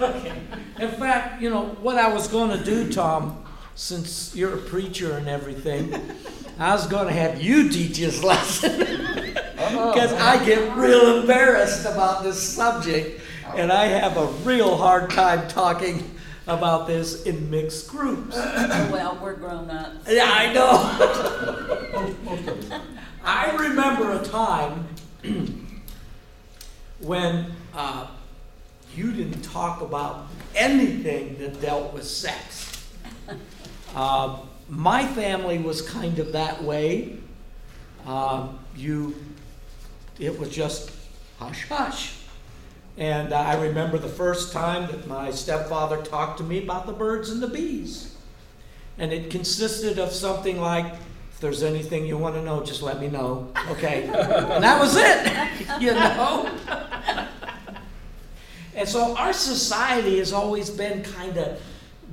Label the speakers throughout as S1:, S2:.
S1: Okay. In fact, you know, what I was going to do, Tom, since you're a preacher and everything, I was going to have you teach this lesson. Because I get real embarrassed about this subject, and I have a real hard time talking about this in mixed groups.
S2: Oh, well, we're grown ups.
S1: Yeah, I know. I remember a time when uh, you didn't talk about anything that dealt with sex. Uh, my family was kind of that way. Um, you, it was just hush hush. And I remember the first time that my stepfather talked to me about the birds and the bees. And it consisted of something like, if there's anything you want to know, just let me know. Okay. and that was it, you know? And so our society has always been kind of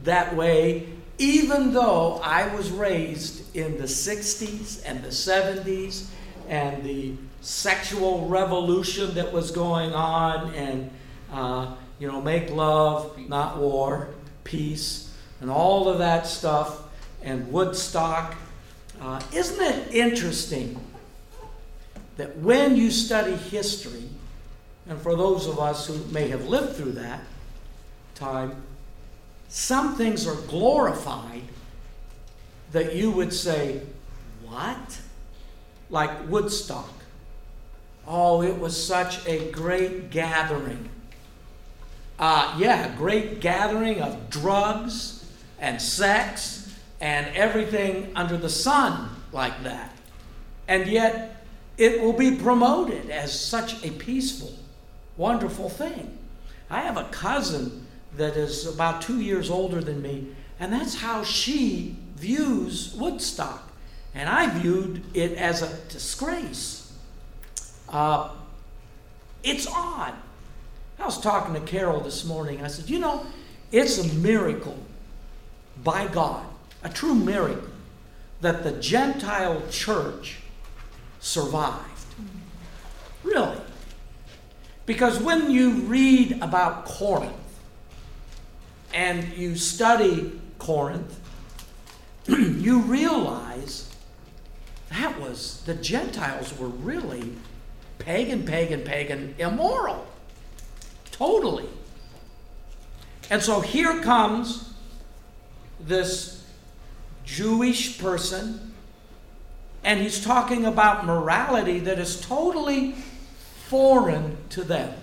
S1: that way, even though I was raised in the 60s and the 70s and the sexual revolution that was going on and, uh, you know, make love, not war, peace, and all of that stuff, and Woodstock. Uh, isn't it interesting that when you study history, and for those of us who may have lived through that time, some things are glorified that you would say, What? Like Woodstock. Oh, it was such a great gathering. Uh, yeah, great gathering of drugs and sex and everything under the sun like that. And yet, it will be promoted as such a peaceful, wonderful thing. I have a cousin that is about two years older than me, and that's how she views Woodstock. And I viewed it as a disgrace. Uh, it's odd. I was talking to Carol this morning. I said, You know, it's a miracle by God, a true miracle, that the Gentile church survived. Really. Because when you read about Corinth and you study Corinth, you realize that was, the Gentiles were really pagan, pagan, pagan, immoral. Totally. And so here comes this Jewish person, and he's talking about morality that is totally foreign to them.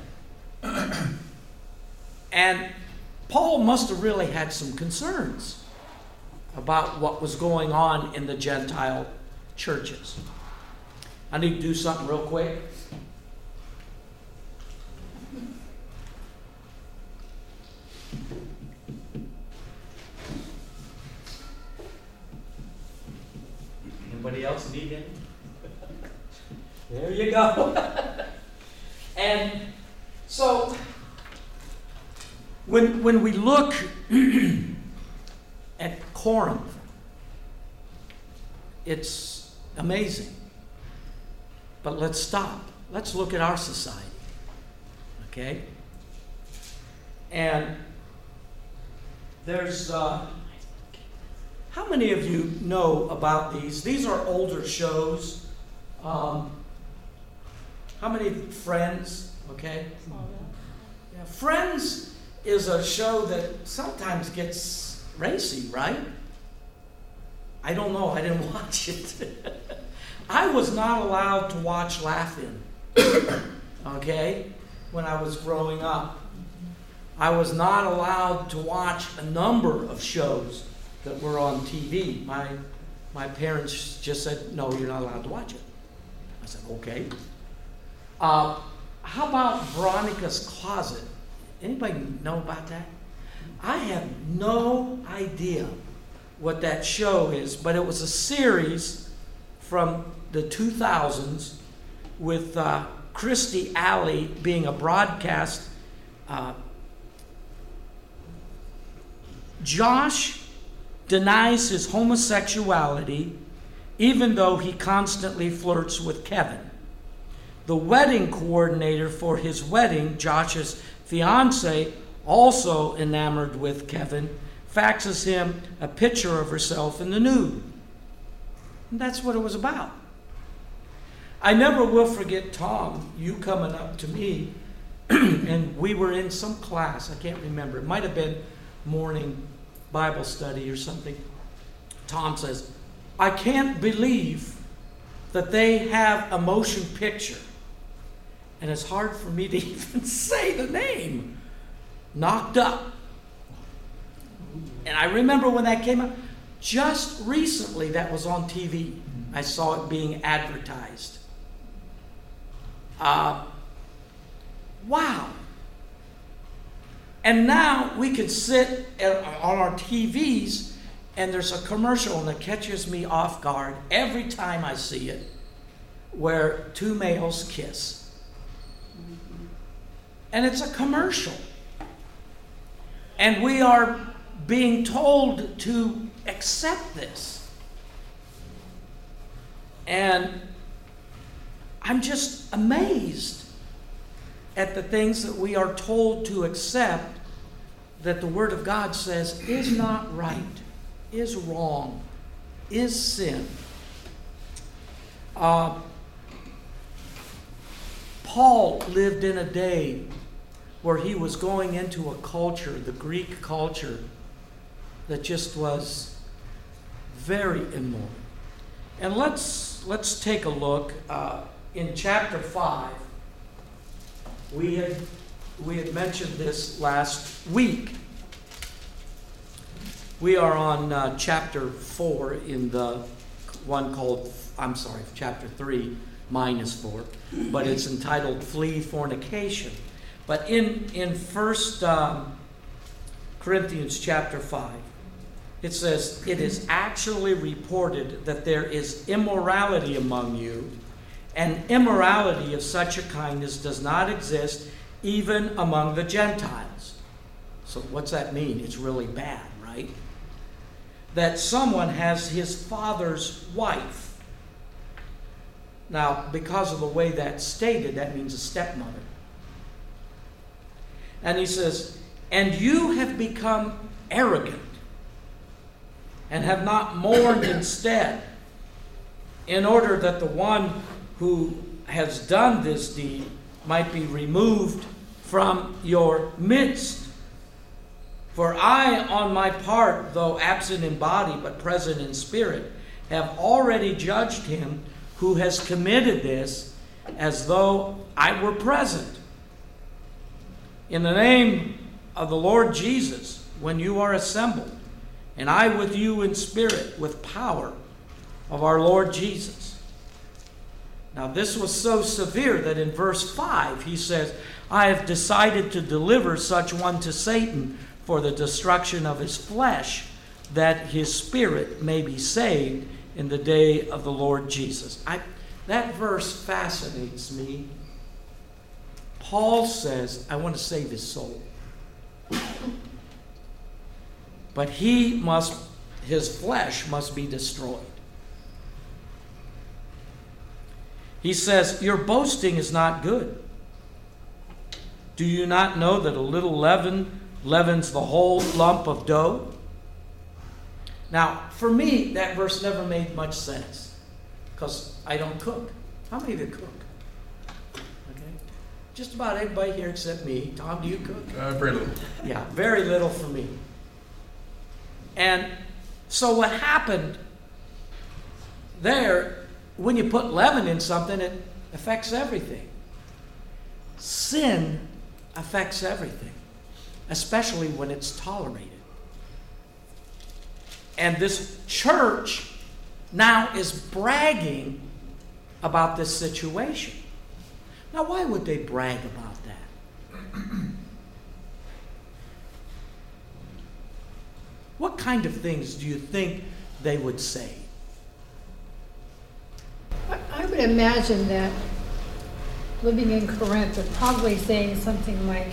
S1: and Paul must have really had some concerns about what was going on in the Gentile churches. I need to do something real quick. Anybody else need any? There you go. and so when when we look at Corinth, it's amazing. But let's stop. Let's look at our society. Okay? And there's, uh, how many of you know about these? These are older shows. Um, how many friends? Okay? Yeah, Friends is a show that sometimes gets racy, right? I don't know. I didn't watch it. I was not allowed to watch Laugh-In, okay, when I was growing up. I was not allowed to watch a number of shows that were on TV. My, my parents just said, no, you're not allowed to watch it. I said, okay. Uh, how about Veronica's Closet? Anybody know about that? I have no idea what that show is, but it was a series from the 2000s with uh, Kirstie Alley being a broadcast. Uh, Josh denies his homosexuality even though he constantly flirts with Kevin. The wedding coordinator for his wedding, Josh's fiance, also enamored with Kevin, faxes him a picture of herself in the nude. And that's what it was about. I never will forget Tom, you coming up to me, and we were in some class, I can't remember. It might have been morning Bible study or something. Tom says, I can't believe that they have a motion picture. And it's hard for me to even say the name. Knocked up. And I remember when that came out, just recently that was on TV. I saw it being advertised. Uh, wow. And now we can sit on our TVs and there's a commercial and it catches me off guard every time I see it where two males kiss. And it's a commercial. And we are being told to accept this. And I'm just amazed at the things that we are told to accept that the Word of God says is not right is wrong, is sin. Uh, Paul lived in a day where he was going into a culture, the Greek culture, that just was very immoral. And let's let's take a look uh, in chapter five. We had we had mentioned this last week. We are on uh, chapter 4 in the one called, I'm sorry, chapter 3 minus 4, but it's entitled Flee Fornication. But in, in 1 um, Corinthians chapter 5, it says, It is actually reported that there is immorality among you, and immorality of such a kind as does not exist even among the Gentiles. So, what's that mean? It's really bad, right? that someone has his father's wife. Now, because of the way that's stated, that means a stepmother. And he says, And you have become arrogant and have not mourned instead, in order that the one who has done this deed might be removed from your midst. For I, on my part, though absent in body but present in spirit, have already judged him who has committed this as though I were present. In the name of the Lord Jesus, when you are assembled, and I with you in spirit, with power of our Lord Jesus. Now, this was so severe that in verse 5 he says, I have decided to deliver such one to Satan for the destruction of his flesh, that his spirit may be saved in the day of the Lord Jesus. I, that verse fascinates me. Paul says, I want to save his soul. But he must, his flesh must be destroyed. He says, Your boasting is not good. Do you not know that a little leaven leavens the whole lump of dough. Now, for me, that verse never made much sense because I don't cook. How many of you cook? Okay. Just about everybody here except me. Tom, do you cook?
S3: Uh, very little.
S1: Yeah, very little for me. And so what happened there, when you put leaven in something, it affects everything. Sin affects everything especially when it's tolerated. And this church now is bragging about this situation. Now, why would they brag about that? what kind of things do you think they would say?
S4: I would imagine that living in Corinth, they're probably saying something like,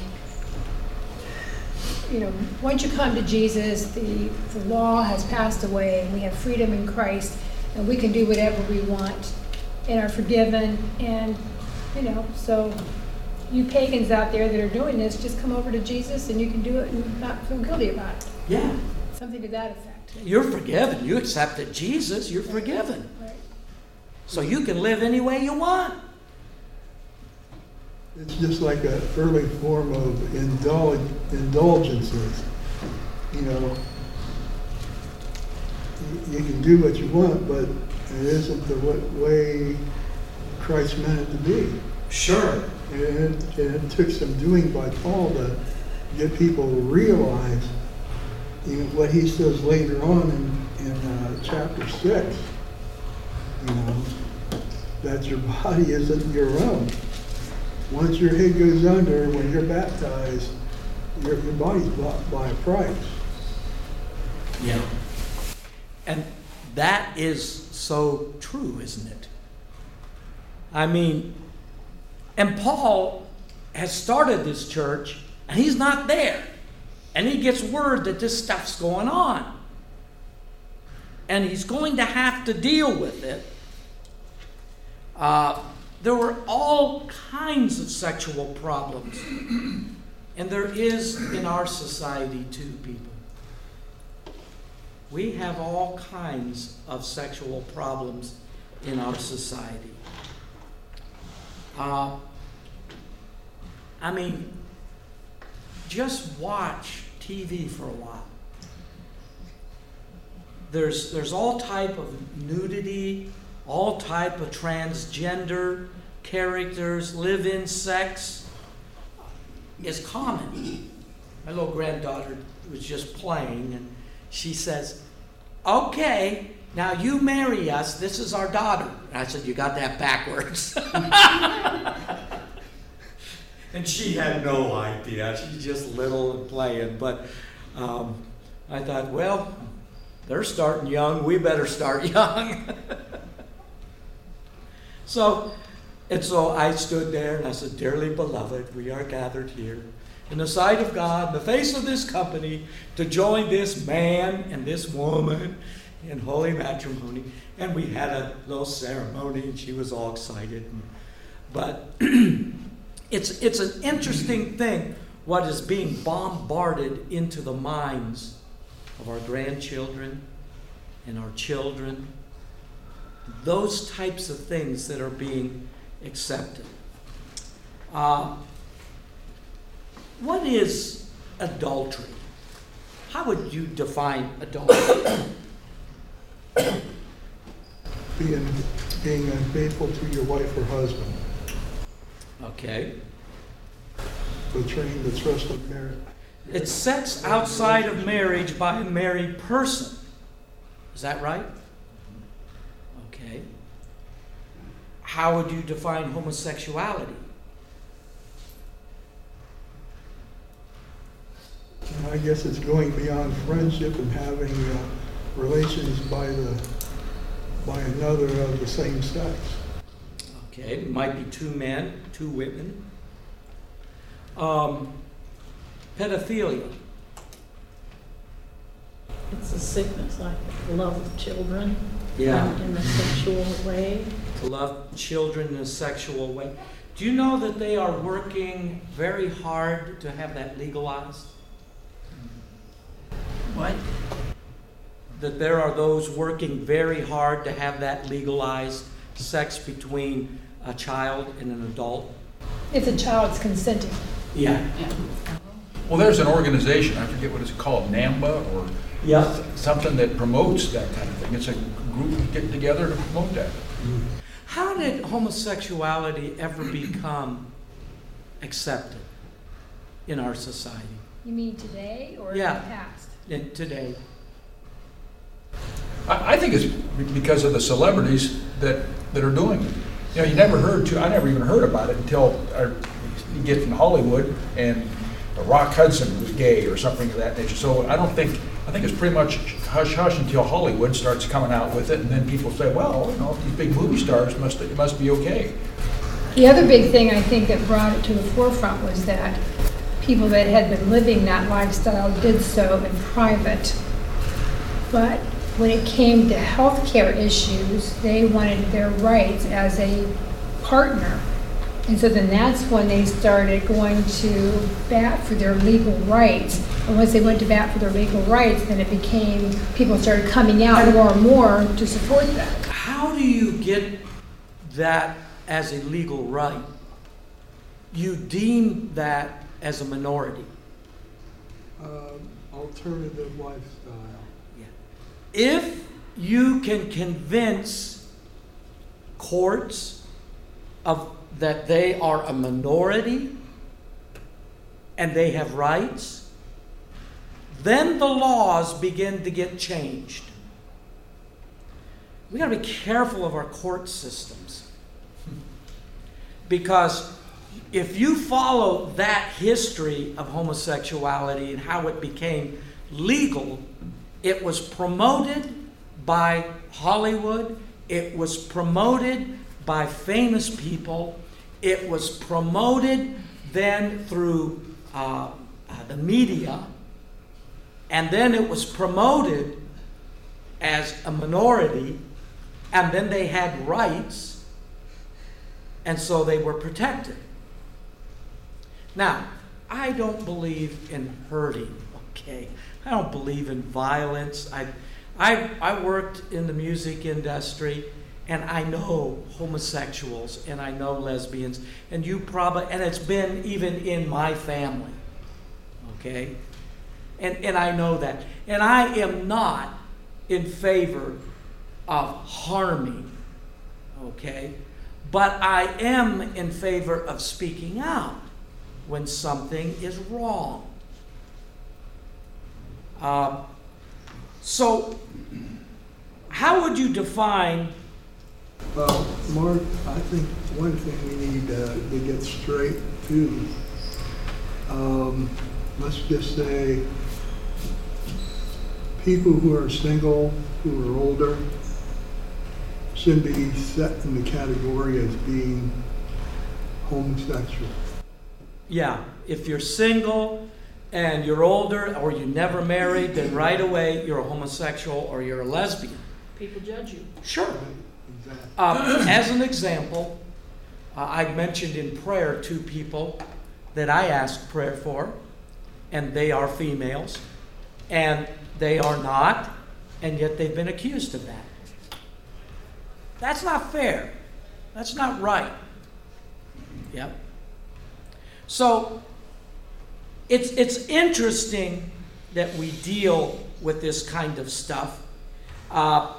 S4: you know, once you come to Jesus, the, the law has passed away, and we have freedom in Christ, and we can do whatever we want, and are forgiven, and you know, so you pagans out there that are doing this, just come over to Jesus and you can do it and not feel guilty about it.
S1: Yeah.
S4: Something to that effect.
S1: You're forgiven. You accepted Jesus, you're forgiven.
S4: Right.
S1: So you can live any way you want.
S3: It's just like an early form of indulg- indulgences. You know, you, can do what you want, but it isn't the wa- way Christ meant it to be.
S1: Sure.
S3: And it, and it took some doing by Paul to get people to realize you know, what he says later on in, in uh, chapter 6. You know, that your body isn't your own. Once your head goes under, when you're baptized, your, your body's bought by a price.
S1: Yeah. And that is so true, isn't it? I mean, and Paul has started this church, and he's not there. And he gets word that this stuff's going on. And he's going to have to deal with it. Uh, there were all kinds of sexual problems. And there is in our society too, people. We have all kinds of sexual problems in our society. Uh, I mean, just watch TV for a while. There's, there's all type of nudity, all type of transgender characters, live-in sex is common. My little granddaughter was just playing, and she says, "Okay, now you marry us. This is our daughter." And I said, "You got that backwards." and she had no idea. She's just little and playing. But um, I thought, well, they're starting young. We better start young. so, and so I stood there and I said, Dearly beloved, we are gathered here in the sight of God, in the face of this company, to join this man and this woman in holy matrimony. And we had a little ceremony and she was all excited. But it's, it's an interesting thing what is being bombarded into the minds of our grandchildren and our children. Those types of things that are being accepted. Uh, what is adultery? How would you define adultery?
S3: Being, being unfaithful to your wife or husband,
S1: Okay.
S3: betraying the trust of marriage.
S1: It's sex outside of marriage by a married person. Is that right? Okay. How would you define homosexuality?
S3: I guess it's going beyond friendship and having uh, relations by the, by another of the same sex.
S1: Okay, it might be two men, two women. Um, pedophilia.
S2: It's a sickness like love of children.
S1: Yeah.
S2: In a sexual way.
S1: To love children in a sexual way. Do you know that they are working very hard to have that legalized?
S2: What?
S1: That there are those working very hard to have that legalized sex between a child and an adult?
S4: If the child's consenting.
S1: Yeah.
S5: Well, there's an organization, I forget what it's called, NAMBA or
S1: Yeah.
S5: something that promotes that kind of thing. It's a group getting together to promote that. Mm-hmm.
S1: How did homosexuality ever become accepted in our society
S4: You mean today or in the past?
S1: in- today?
S5: I, I think it's because of the celebrities that, that are doing it. You know, you never heard to, I never even heard about it until I, you get in Hollywood and Rock Hudson was gay or something of that nature. So I don't think, I think it's pretty much hush hush until Hollywood starts coming out with it, and then people say, well, you know, these big movie stars must, it must be okay.
S4: The other big thing I think that brought it to the forefront was that people that had been living that lifestyle did so in private. But when it came to health care issues, they wanted their rights as a partner And so then that's when they started going to bat for their legal rights. And once they went to bat for their legal rights, then it became, people started coming out more and more to support that.
S1: How do you get that as a legal right? You deem that as a minority.
S3: Um, Alternative lifestyle. Yeah.
S1: If you can convince courts of that they are a minority and they have rights, then the laws begin to get changed. We got to be careful of our court systems. Because if you follow that history of homosexuality and how it became legal, it was promoted by Hollywood, it was promoted by famous people, it was promoted then through uh, uh, the media, and then it was promoted as a minority, and then they had rights, and so they were protected. Now, I don't believe in hurting, okay? I don't believe in violence. I, I, I worked in the music industry and I know homosexuals and I know lesbians, and you probably, and it's been even in my family, okay? And, and I know that. And I am not in favor of harming, okay? But I am in favor of speaking out when something is wrong. Uh, so, how would you define?
S3: Well, Mark, I think one thing we need uh, to get straight to, um, let's just say, people who are single, who are older, shouldn't be set in the category as being homosexual.
S1: Yeah, if you're single and you're older or you never married, then right away you're a homosexual or you're a lesbian.
S2: People judge you.
S1: Sure. Uh, as an example, uh, I mentioned in prayer two people that I asked prayer for, and they are females, and they are not, and yet they've been accused of that. That's not fair. That's not right. Yep. So it's, it's interesting that we deal with this kind of stuff. Uh,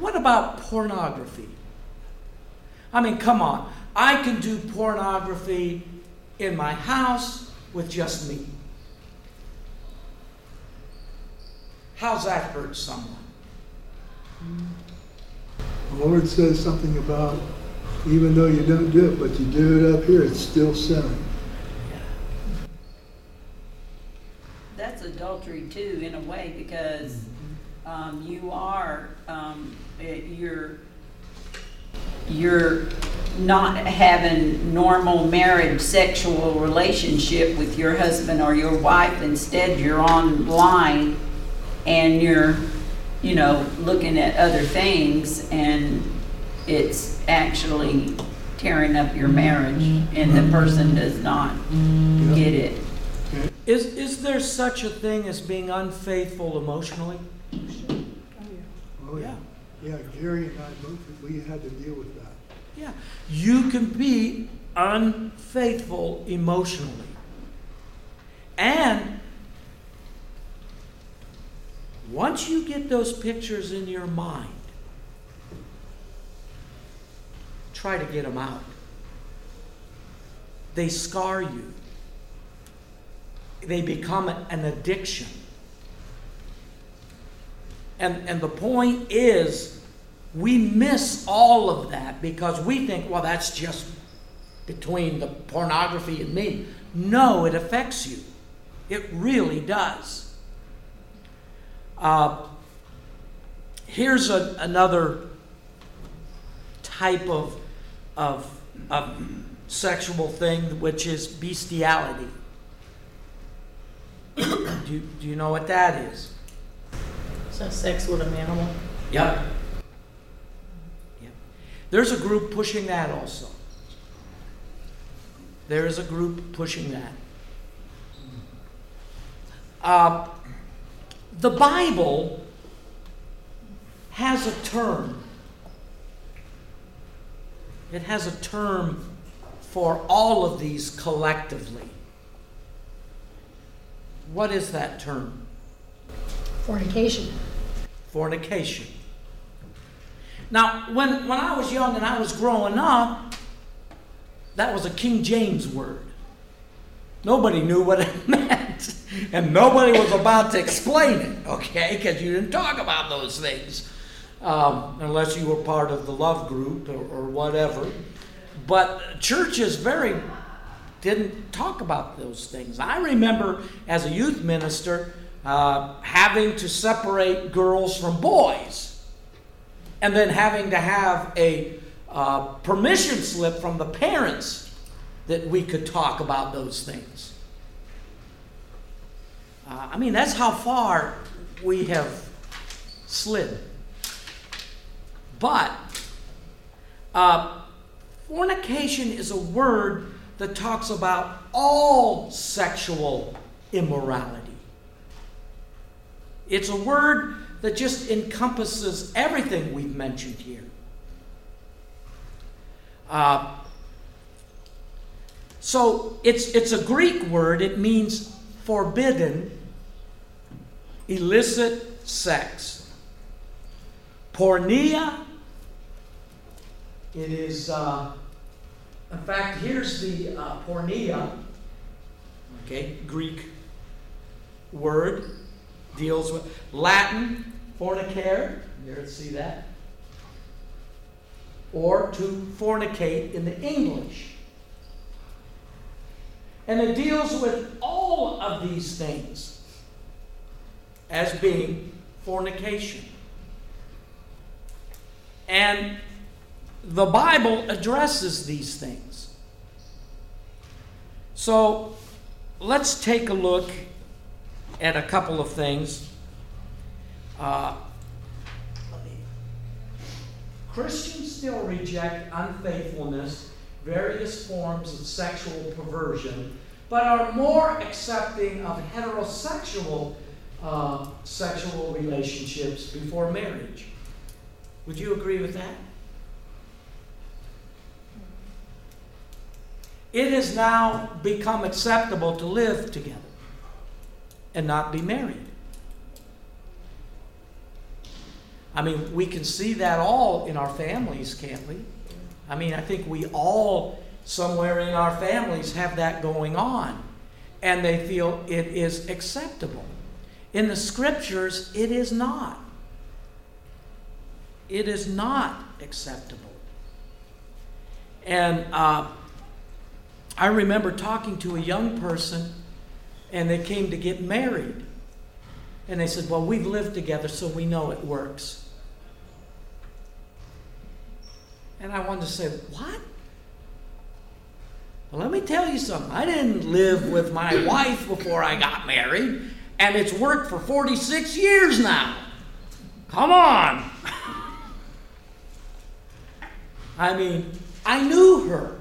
S1: what about pornography? I mean, come on. I can do pornography in my house with just me. How's that hurt someone?
S3: The Lord says something about, even though you don't do it, but you do it up here, it's still sinning.
S6: That's adultery too, in a way, because um, you are, um, eh, you're, you're not having normal marriage sexual relationship with your husband or your wife. Instead, you're online and you're, you know, looking at other things, and it's actually tearing up your marriage, and the person does not get it.
S1: Is, is there such a thing as being unfaithful emotionally?
S3: Oh, yeah. Yeah, Gary and I both, we had to deal with that.
S1: Yeah. You can be unfaithful emotionally. And once you get those pictures in your mind, try to get them out. They scar you, they become an addiction. And, and the point is, we miss all of that because we think, well, that's just between the pornography and me. No, it affects you. It really does. Uh, here's a, another type of, of, of sexual thing, which is bestiality. do, do you know what that is?
S2: So sex with an animal.
S1: Yep. Yep. There's a group pushing that also. There is a group pushing that. Uh, the Bible has a term. It has a term for all of these collectively. What is that term?
S4: Fornication.
S1: Fornication. Now, when, when I was young and I was growing up, that was a King James word. Nobody knew what it meant, and nobody was about to explain it, okay? Because you didn't talk about those things um, unless you were part of the love group or, or whatever. But churches very didn't talk about those things. I remember as a youth minister uh, having to separate girls from boys, and then having to have a uh, permission slip from the parents that we could talk about those things. Uh, I mean, that's how far we have slid. But uh, fornication is a word that talks about all sexual immorality. It's a word that just encompasses everything we've mentioned here. Uh, so it's, it's a Greek word, it means forbidden, illicit sex. Porneia, it is, uh, in fact, here's the uh, porneia, okay, Greek word, deals with Latin, fornicare, you see that? Or to fornicate in the English. And it deals with all of these things as being fornication. And the Bible addresses these things. So let's take a look at a couple of things. Uh, Christians still reject unfaithfulness various forms of sexual perversion, but are more accepting of heterosexual uh, sexual relationships before marriage. Would you agree with that? It has now become acceptable to live together and not be married. I mean, we can see that all in our families, can't we? I mean, I think we all, somewhere in our families, have that going on. And they feel it is acceptable. In the scriptures, it is not. It is not acceptable. And uh, I remember talking to a young person, and they came to get married. And they said, Well, we've lived together, so we know it works. And I wanted to say, What? Well, let me tell you something. I didn't live with my wife before I got married, and it's worked for 46 years now. Come on. I mean, I knew her.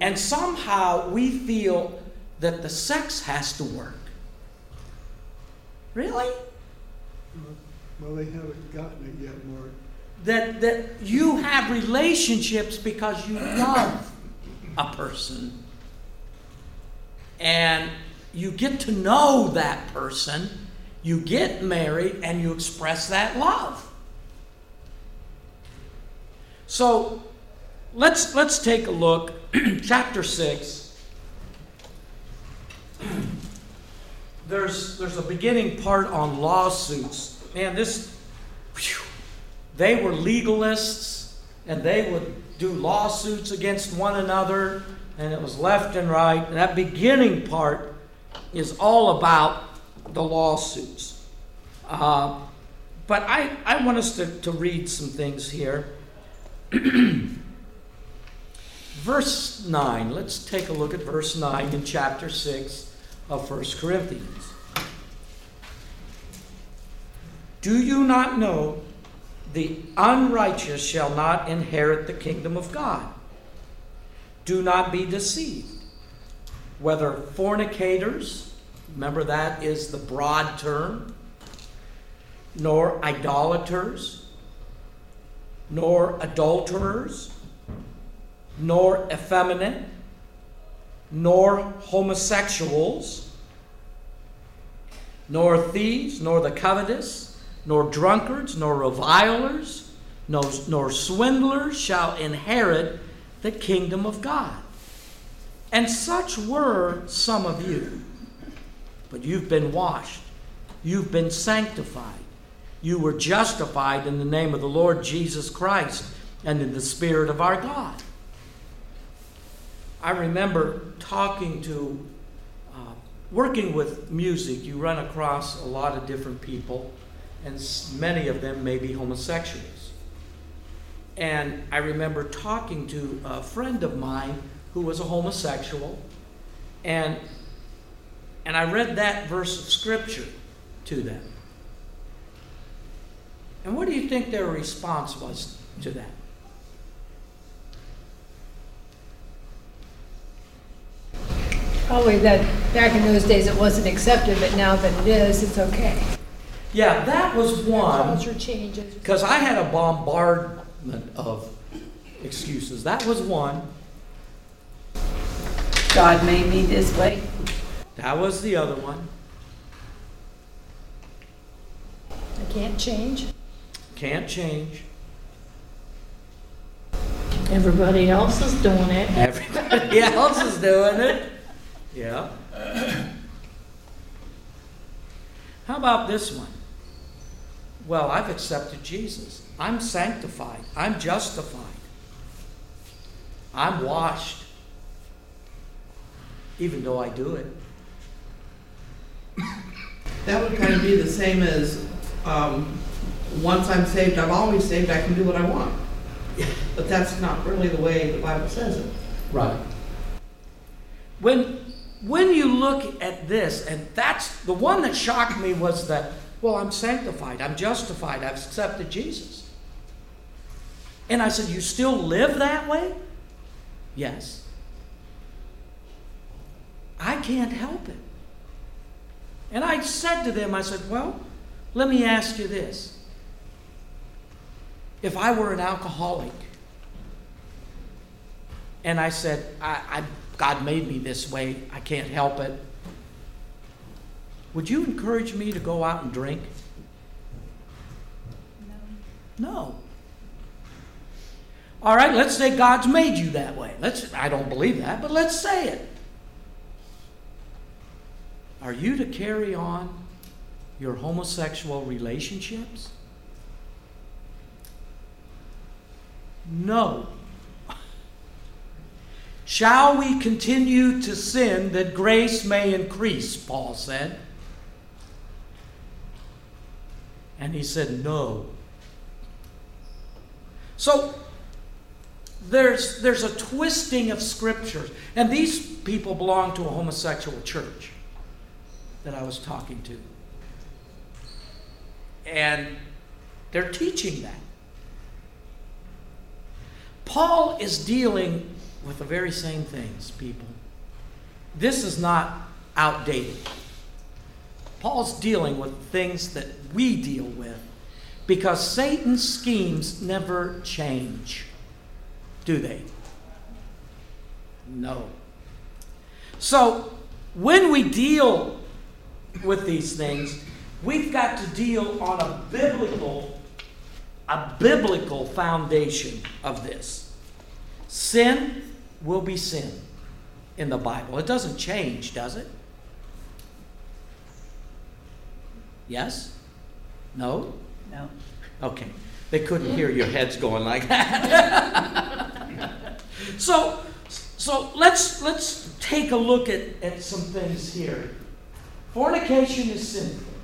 S1: And somehow we feel that the sex has to work. Really?
S3: Well, they haven't gotten it yet, Mark
S1: that, that you have relationships because you love a person and you get to know that person, you get married, and you express that love. So let's, let's take a look, chapter 6. There's, there's a beginning part on lawsuits. Man, this, whew, they were legalists and they would do lawsuits against one another, and it was left and right. And that beginning part is all about the lawsuits. Uh, but I, I want us to, to read some things here. verse 9, let's take a look at verse 9 in chapter 6 of 1 Corinthians. Do you not know the unrighteous shall not inherit the kingdom of God. Do not be deceived. Whether fornicators, remember that is the broad term, nor idolaters, nor adulterers, nor effeminate, nor homosexuals, nor thieves, nor the covetous, nor drunkards, nor revilers, nor, nor swindlers shall inherit the kingdom of God. And such were some of you. But you've been washed, you've been sanctified, you were justified in the name of the Lord Jesus Christ and in the Spirit of our God. I remember talking to, uh, working with music, you run across a lot of different people, and many of them may be homosexuals. And I remember talking to a friend of mine who was a homosexual, and, and I read that verse of scripture to them. And what do you think their response was to that?
S4: Probably that, back in those days, it wasn't accepted, but now that it is, it's okay.
S1: Yeah, that was one.
S4: Culture changes.
S1: Because I had a bombardment of excuses. That was one.
S6: God made me this way.
S1: That was the other one.
S4: I can't change.
S1: Can't change.
S2: Everybody else is doing it.
S1: Everybody else is doing it. Yeah. How about this one? Well, I've accepted Jesus. I'm sanctified. I'm justified. I'm washed. Even though I do it.
S7: That would kind of be the same as, um, once I'm saved, I'm always saved, I can do what I want. But that's not really the way the Bible says it.
S1: Right. When when you look at this, and that's the one that shocked me was that, well, I'm sanctified, I'm justified, I've accepted Jesus. And I said, You still live that way? Yes. I can't help it. And I said to them, I said, Well, let me ask you this. If I were an alcoholic, and I said, I, I, God made me this way. I can't help it. Would you encourage me to go out and drink? No. No. All right, let's say God's made you that way. Let's I don't believe that, but let's say it. Are you to carry on your homosexual relationships? No. Shall we continue to sin that grace may increase? Paul said. And he said, No. So there's, there's a twisting of scriptures. And these people belong to a homosexual church that I was talking to. And they're teaching that. Paul is dealing with the very same things, people. This is not outdated. Paul's dealing with things that we deal with because Satan's schemes never change, do they? No. So, when we deal with these things, we've got to deal on a biblical a biblical foundation of this. Sin will be sin in the Bible. It doesn't change, does it? Yes? No?
S6: No.
S1: Okay. They couldn't hear your heads going like that. so so let's let's take a look at, at some things here. Fornication is sinful.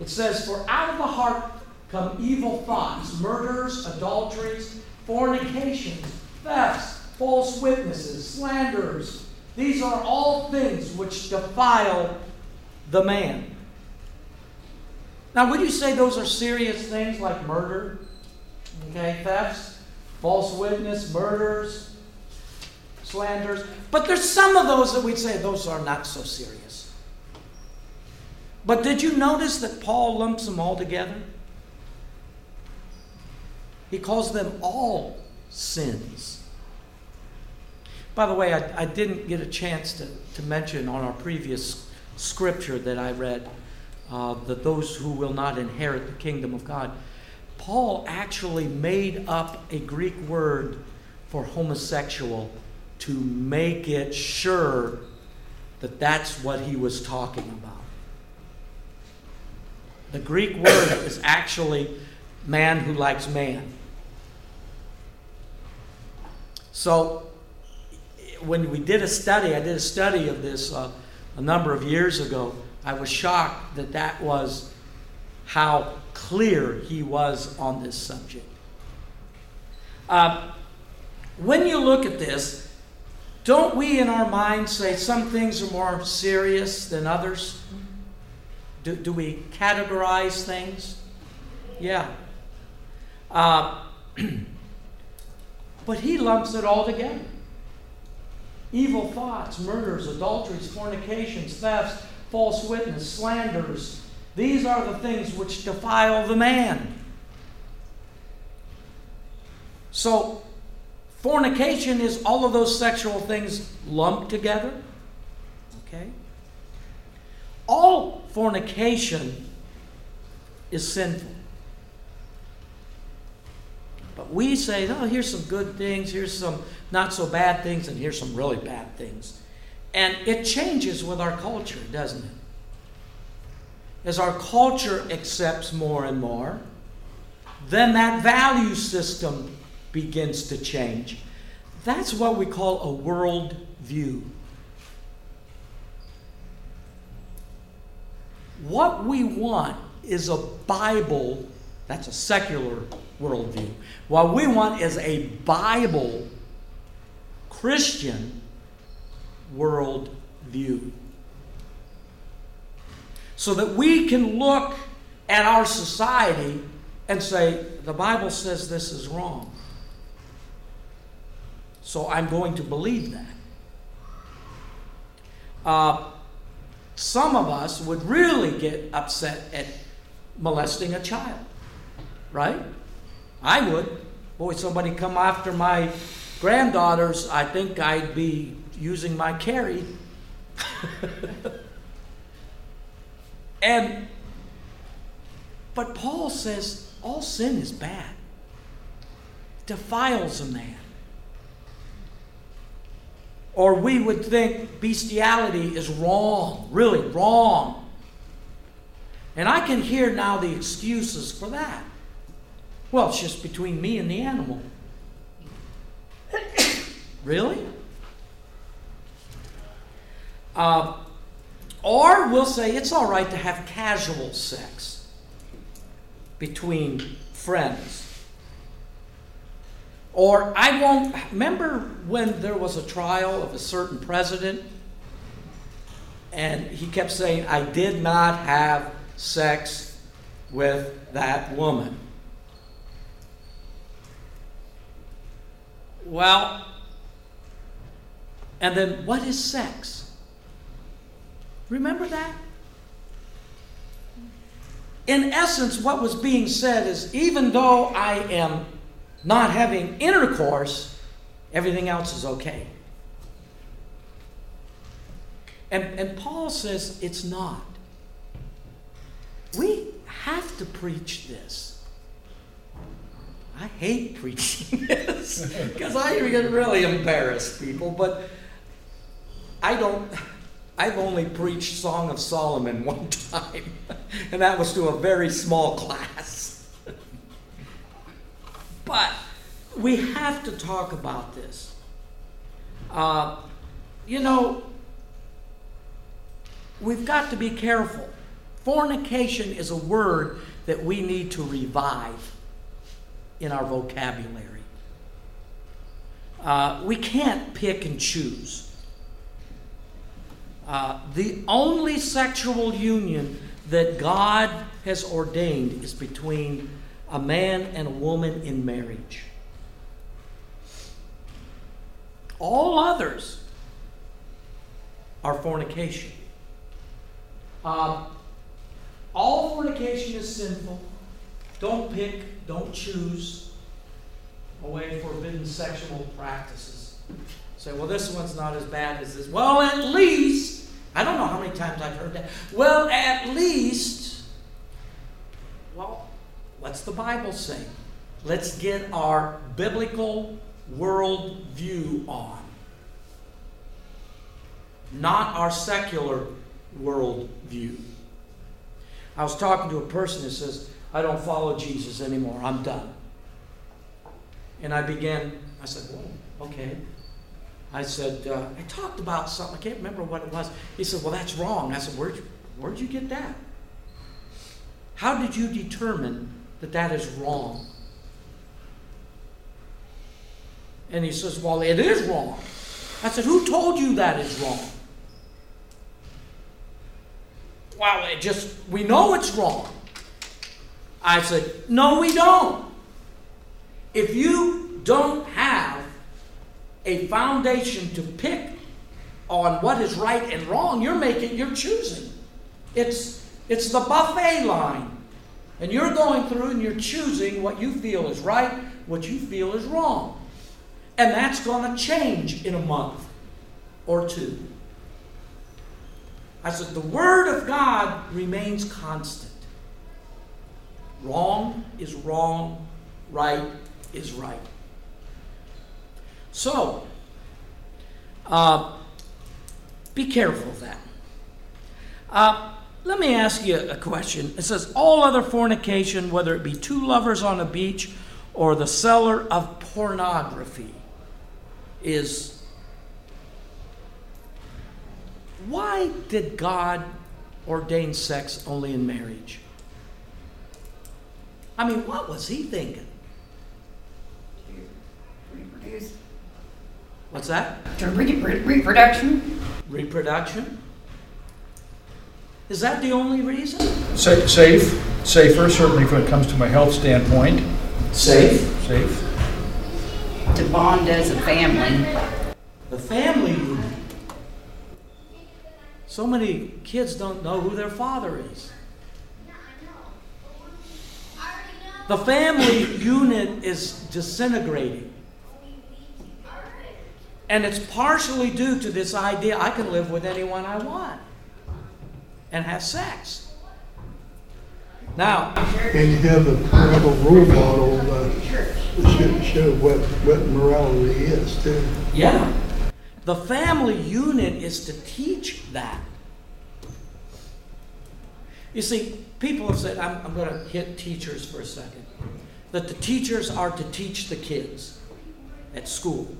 S1: It says, For out of the heart come evil thoughts, murders, adulteries, fornications, thefts, false witnesses, slanders. These are all things which defile the man. Now, would you say those are serious things like murder, okay, thefts, false witness, murders, slanders. But there's some of those that we'd say those are not so serious. But did you notice that Paul lumps them all together? He calls them all sins. By the way, I, I didn't get a chance to, to mention on our previous scripture that I read uh, that those who will not inherit the kingdom of God. Paul actually made up a Greek word for homosexual to make it sure that that's what he was talking about. The Greek word is actually man who likes man. So, when we did a study, I did a study of this uh, a number of years ago. I was shocked that that was how clear he was on this subject. Uh, when you look at this, don't we in our minds say some things are more serious than others? Do, do we categorize things? Yeah. Uh, but he lumps it all together evil thoughts, murders, adulteries, fornications, thefts, false witness, slanders. These are the things which defile the man. So, fornication is all of those sexual things lumped together. Okay? All fornication is sinful. But we say, oh, here's some good things, here's some not so bad things, and here's some really bad things. And it changes with our culture, doesn't it? As our culture accepts more and more, then that value system begins to change. That's what we call a world view. What we want is a Bible, that's a secular worldview. What we want is a Bible Christian worldview. So that we can look at our society and say, the Bible says this is wrong. So I'm going to believe that. Uh, some of us would really get upset at molesting a child, right? I would. Boy, somebody come after my granddaughters, I think I'd be using my carry. and but Paul says all sin is bad. Defiles a man. Or we would think bestiality is wrong, really wrong. And I can hear now the excuses for that. Well, it's just between me and the animal. really? Uh, or we'll say it's all right to have casual sex between friends. Or I won't. Remember when there was a trial of a certain president and he kept saying, I did not have sex with that woman. Well, and then what is sex? Remember that? In essence, what was being said is even though I am not having intercourse, everything else is okay. And, and Paul says it's not. We have to preach this. I hate preaching this because I get really embarrass people, but I don't. I've only preached Song of Solomon one time, and that was to a very small class. but we have to talk about this. Uh, you know, we've got to be careful. Fornication is a word that we need to revive in our vocabulary. Uh, we can't pick and choose. Uh, the only sexual union that God has ordained is between a man and a woman in marriage. All others are fornication. Um, all fornication is sinful. Don't pick, don't choose away forbidden sexual practices. Say, well, this one's not as bad as this. Well, at least, I don't know how many times I've heard that. Well, at least, well, what's the Bible saying? Let's get our biblical world view on, not our secular world view. I was talking to a person who says, I don't follow Jesus anymore. I'm done. And I began, I said, Whoa, okay. I said, uh, I talked about something. I can't remember what it was. He said, Well, that's wrong. I said, Where'd you, where'd you get that? How did you determine that that is wrong? And he says, Well, it is wrong. I said, Who told you that is wrong? Well, it just, we know it's wrong. I said, No, we don't. If you don't have a foundation to pick on what is right and wrong, you're making, you're choosing. It's, it's the buffet line. And you're going through and you're choosing what you feel is right, what you feel is wrong. And that's going to change in a month or two. I said, the Word of God remains constant. Wrong is wrong, right is right. So, uh, be careful of that. Uh, let me ask you a question. It says, All other fornication, whether it be two lovers on a beach or the seller of pornography, is. Why did God ordain sex only in marriage? I mean, what was he thinking?
S8: Reproduce.
S1: What's that?
S8: To re- re- reproduction?
S1: Reproduction? Is that the only reason?
S5: Sa- Safe, safer, certainly when it comes to my health standpoint,
S1: Safe.
S5: safe.
S6: To bond as a family.
S1: The family unit. So many kids don't know who their father is. The family unit is disintegrating. And it's partially due to this idea I can live with anyone I want and have sex. Now,
S3: And you have a parental role model uh, that should show what, what morality is too.
S1: Yeah. The family unit is to teach that. You see, people have said, I'm, I'm going to hit teachers for a second, that the teachers are to teach the kids at school.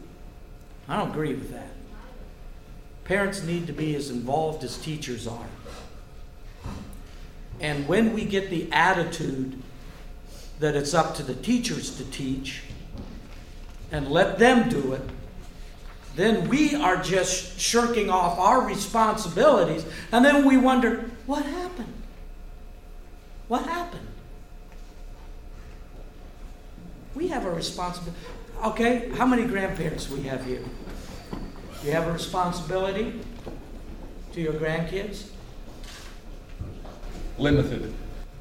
S1: I don't agree with that. Parents need to be as involved as teachers are. And when we get the attitude that it's up to the teachers to teach and let them do it, then we are just shirking off our responsibilities, and then we wonder, what happened? What happened? We have a responsibility. Okay, how many grandparents we have here? You have a responsibility to your grandkids?
S5: Limited,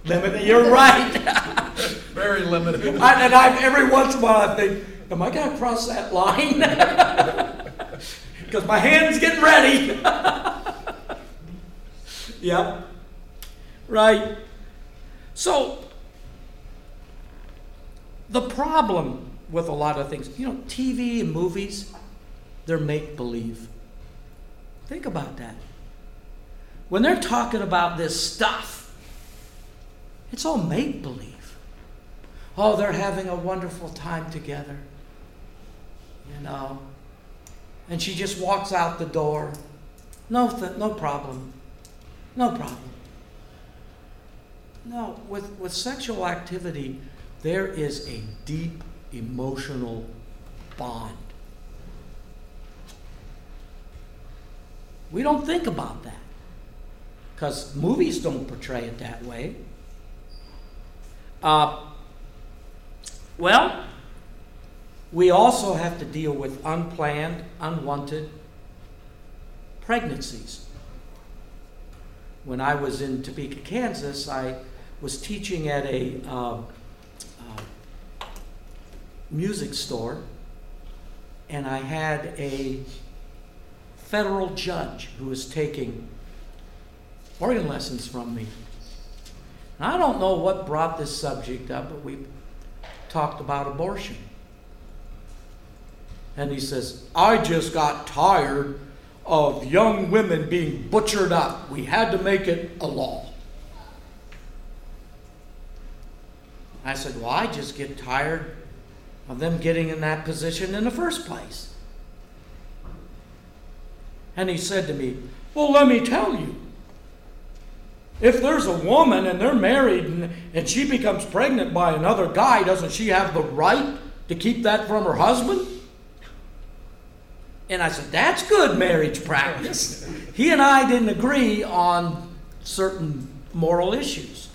S1: Limited. You're right.
S5: very limited.
S1: I, and I, every once in a while I think, am I going to cross that line? Because my hand's getting ready. yep. Right. So, the problem with a lot of things, you know, TV and movies, they're make believe. Think about that. When they're talking about this stuff, it's all make believe. Oh, they're having a wonderful time together. You know. And she just walks out the door. No, th- no problem. No problem. No, with, with sexual activity, there is a deep emotional bond. We don't think about that because movies don't portray it that way. Uh, well, we also have to deal with unplanned, unwanted pregnancies. When I was in Topeka, Kansas, I was teaching at a uh, music store, and I had a federal judge who was taking organ lessons from me. And I don't know what brought this subject up, but we talked about abortion. And he says, I just got tired of young women being butchered up. We had to make it a law. I said, Well, I just get tired of them getting in that position in the first place. And he said to me, Well, let me tell you. If there's a woman and they're married and, and she becomes pregnant by another guy, doesn't she have the right to keep that from her husband? And I said, That's good marriage practice. he and I didn't agree on certain moral issues.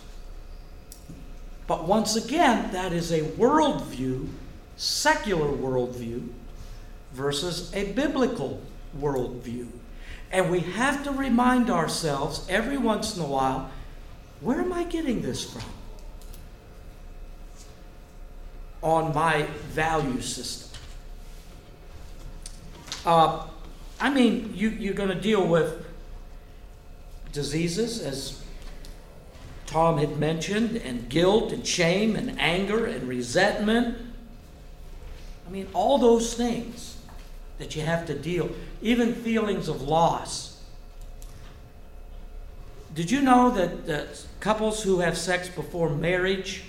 S1: But once again, that is a worldview, secular worldview, versus a biblical worldview. And we have to remind ourselves every once in a while where am I getting this from? On my value system. Uh, I mean, you, you're going to deal with diseases, as Tom had mentioned, and guilt and shame and anger and resentment. I mean, all those things that you have to deal, even feelings of loss. Did you know that, that couples who have sex before marriage,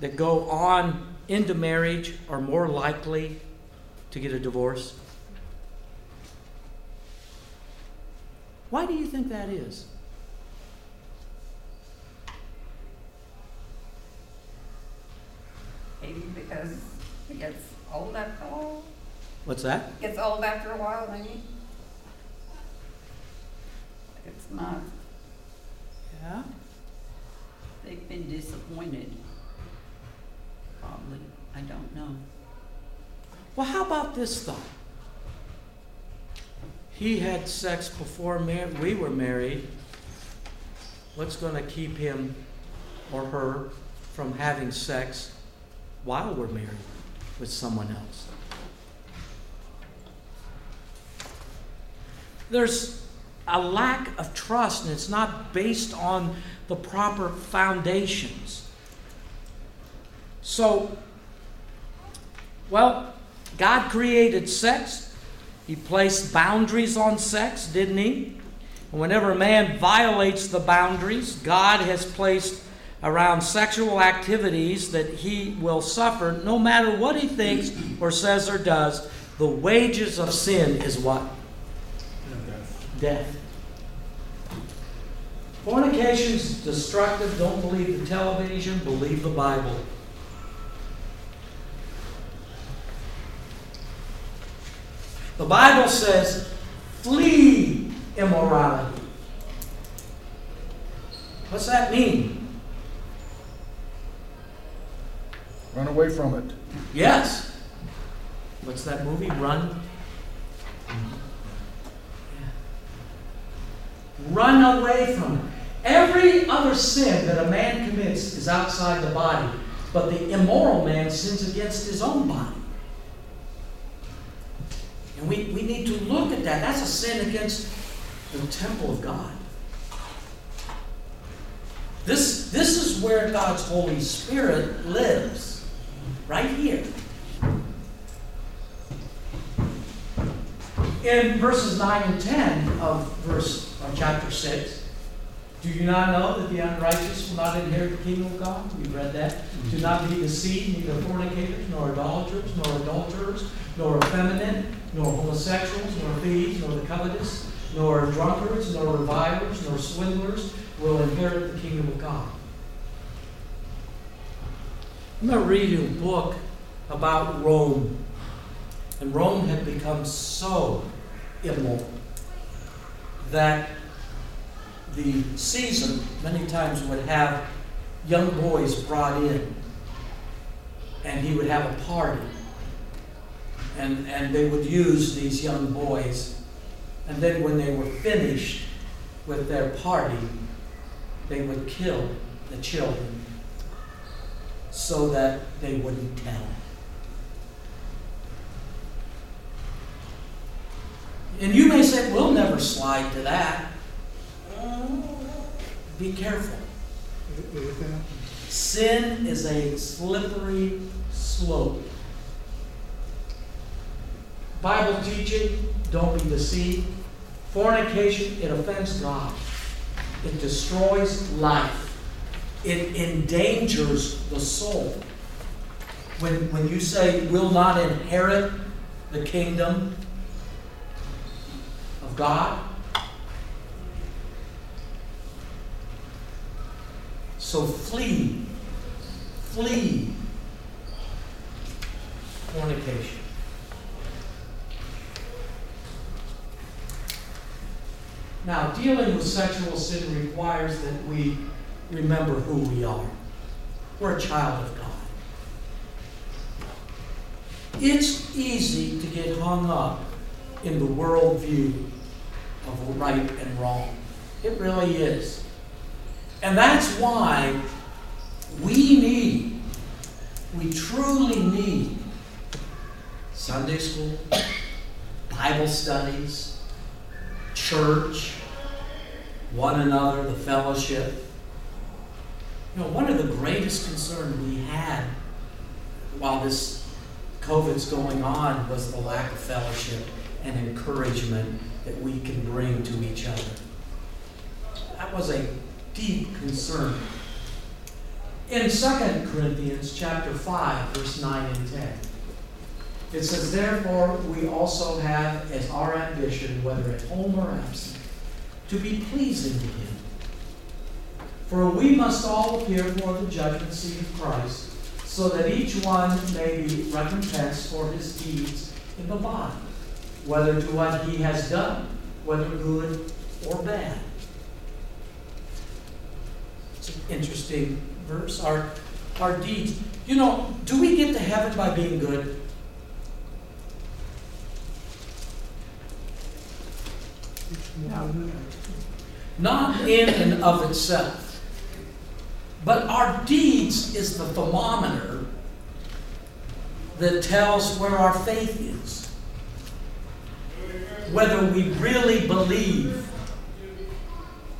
S1: that go on into marriage, are more likely to get a divorce? Why do you think that is?
S8: Maybe because it gets old after a while.
S1: What's that?
S8: Gets old after a while, maybe. It's not.
S1: Yeah.
S6: They've been disappointed. Probably. I don't know.
S1: Well, how about this thought? He had sex before mar- we were married. What's going to keep him or her from having sex while we're married with someone else? There's a lack of trust, and it's not based on the proper foundations. So, well, God created sex. He placed boundaries on sex, didn't he? And whenever a man violates the boundaries, God has placed around sexual activities that he will suffer no matter what he thinks or says or does. The wages of sin is what? Death. Fornication's destructive. Don't believe the television, believe the Bible. The Bible says, flee immorality. What's that mean?
S5: Run away from it.
S1: Yes. What's that movie? Run. Run away from it. Every other sin that a man commits is outside the body, but the immoral man sins against his own body. And we, we need to look at that. That's a sin against the temple of God. This, this is where God's Holy Spirit lives, right here. In verses 9 and 10 of verse of chapter 6, do you not know that the unrighteous will not inherit the kingdom of God? We read that. Mm-hmm. Do not be deceived, neither fornicators, nor idolaters, nor adulterers, nor effeminate, nor homosexuals, nor thieves, nor the covetous, nor drunkards, nor revilers, nor swindlers will inherit the kingdom of God. I'm going to read you a book about Rome. And Rome had become so immoral that the Caesar many times would have young boys brought in and he would have a party And, and they would use these young boys. And then when they were finished with their party, they would kill the children so that they wouldn't tell. And you may say, we'll never slide to that. Be careful. Sin is a slippery slope. Bible teaching, don't be deceived. Fornication, it offends God. It destroys life. It endangers the soul. When, when you say, will not inherit the kingdom of God, So flee, flee fornication. Now, dealing with sexual sin requires that we remember who we are. We're a child of God. It's easy to get hung up in the worldview of right and wrong. It really is. And that's why we need, we truly need Sunday school, Bible studies, church, one another, the fellowship. You know, one of the greatest concerns we had while this COVID's going on was the lack of fellowship and encouragement that we can bring to each other. That was a deep concern. In 2 Corinthians chapter 5, verse 9 and 10, it says, Therefore we also have as our ambition, whether at home or absent, to be pleasing to him. For we must all appear before the judgment seat of Christ, so that each one may be recompensed for his deeds in the body, whether to what he has done, whether good or bad. It's an interesting verse. Our, our deeds. You know, do we get to heaven by being good? No. Not in and of itself. But our deeds is the thermometer that tells where our faith is. Whether we really believe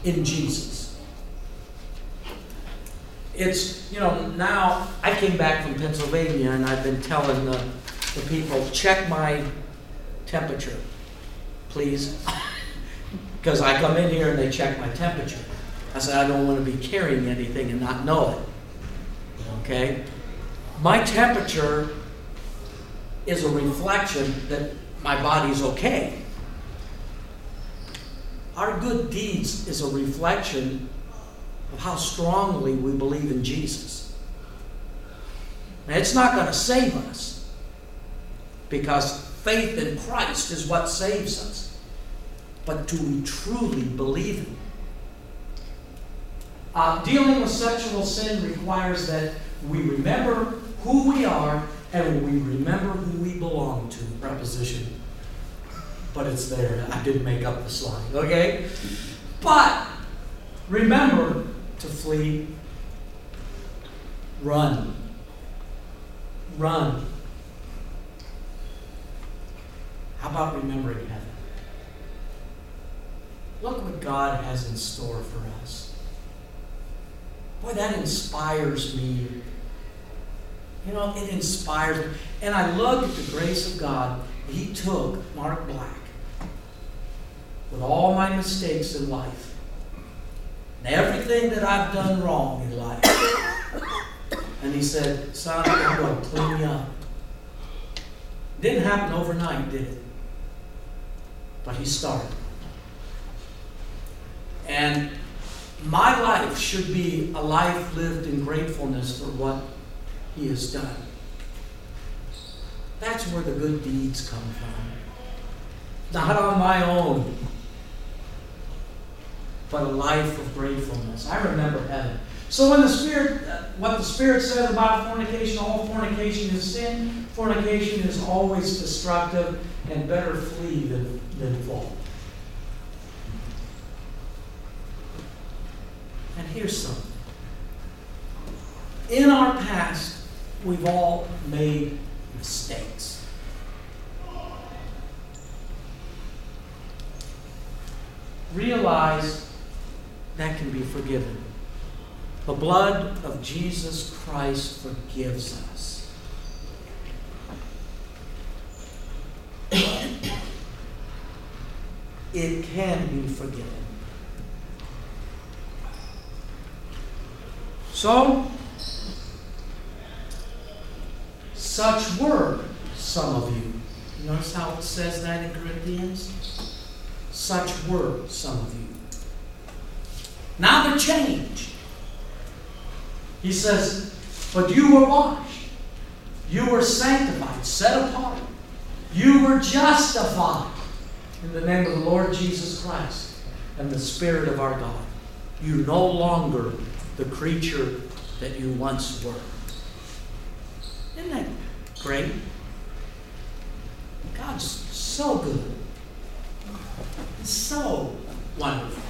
S1: in Jesus. It's, you know, now I came back from Pennsylvania and I've been telling the, the people, check my temperature, please. Because I come in here and they check my temperature. I said, I don't want to be carrying anything and not know it. Okay? My temperature is a reflection that my body's okay. Our good deeds is a reflection of how strongly we believe in Jesus. Now, it's not going to save us because faith in Christ is what saves us. But do we truly believe Him? Uh, dealing with sexual sin requires that we remember who we are and we remember who we belong to. Preposition. But it's there. I didn't make up the slide, okay? But remember to flee. Run. Run. How about remembering heaven? Look what God has in store for us. Boy, that inspires me. You know, it inspires me. And I look at the grace of God. He took Mark Black with all my mistakes in life and everything that I've done wrong in life. And he said, Son, I'm going to clean you up. Didn't happen overnight, did it? But he started. And my life should be a life lived in gratefulness for what He has done. That's where the good deeds come from. Not on my own. but a life of gratefulness. I remember heaven. So when the Spirit, uh, what the Spirit says about fornication, all fornication is sin. Fornication is always destructive and better flee than, than fall. And here's something. In our past, we've all made mistakes. Realize that can be forgiven. The blood of Jesus Christ forgives us. It can be forgiven. So, such were some of you. Notice how it says that in Corinthians? Such were some of you. Now they're changed. He says, But you were washed, you were sanctified, set apart, you were justified in the name of the Lord Jesus Christ and the Spirit of our God. You no longer the creature that you once were. Isn't that great? God's so good. So wonderful.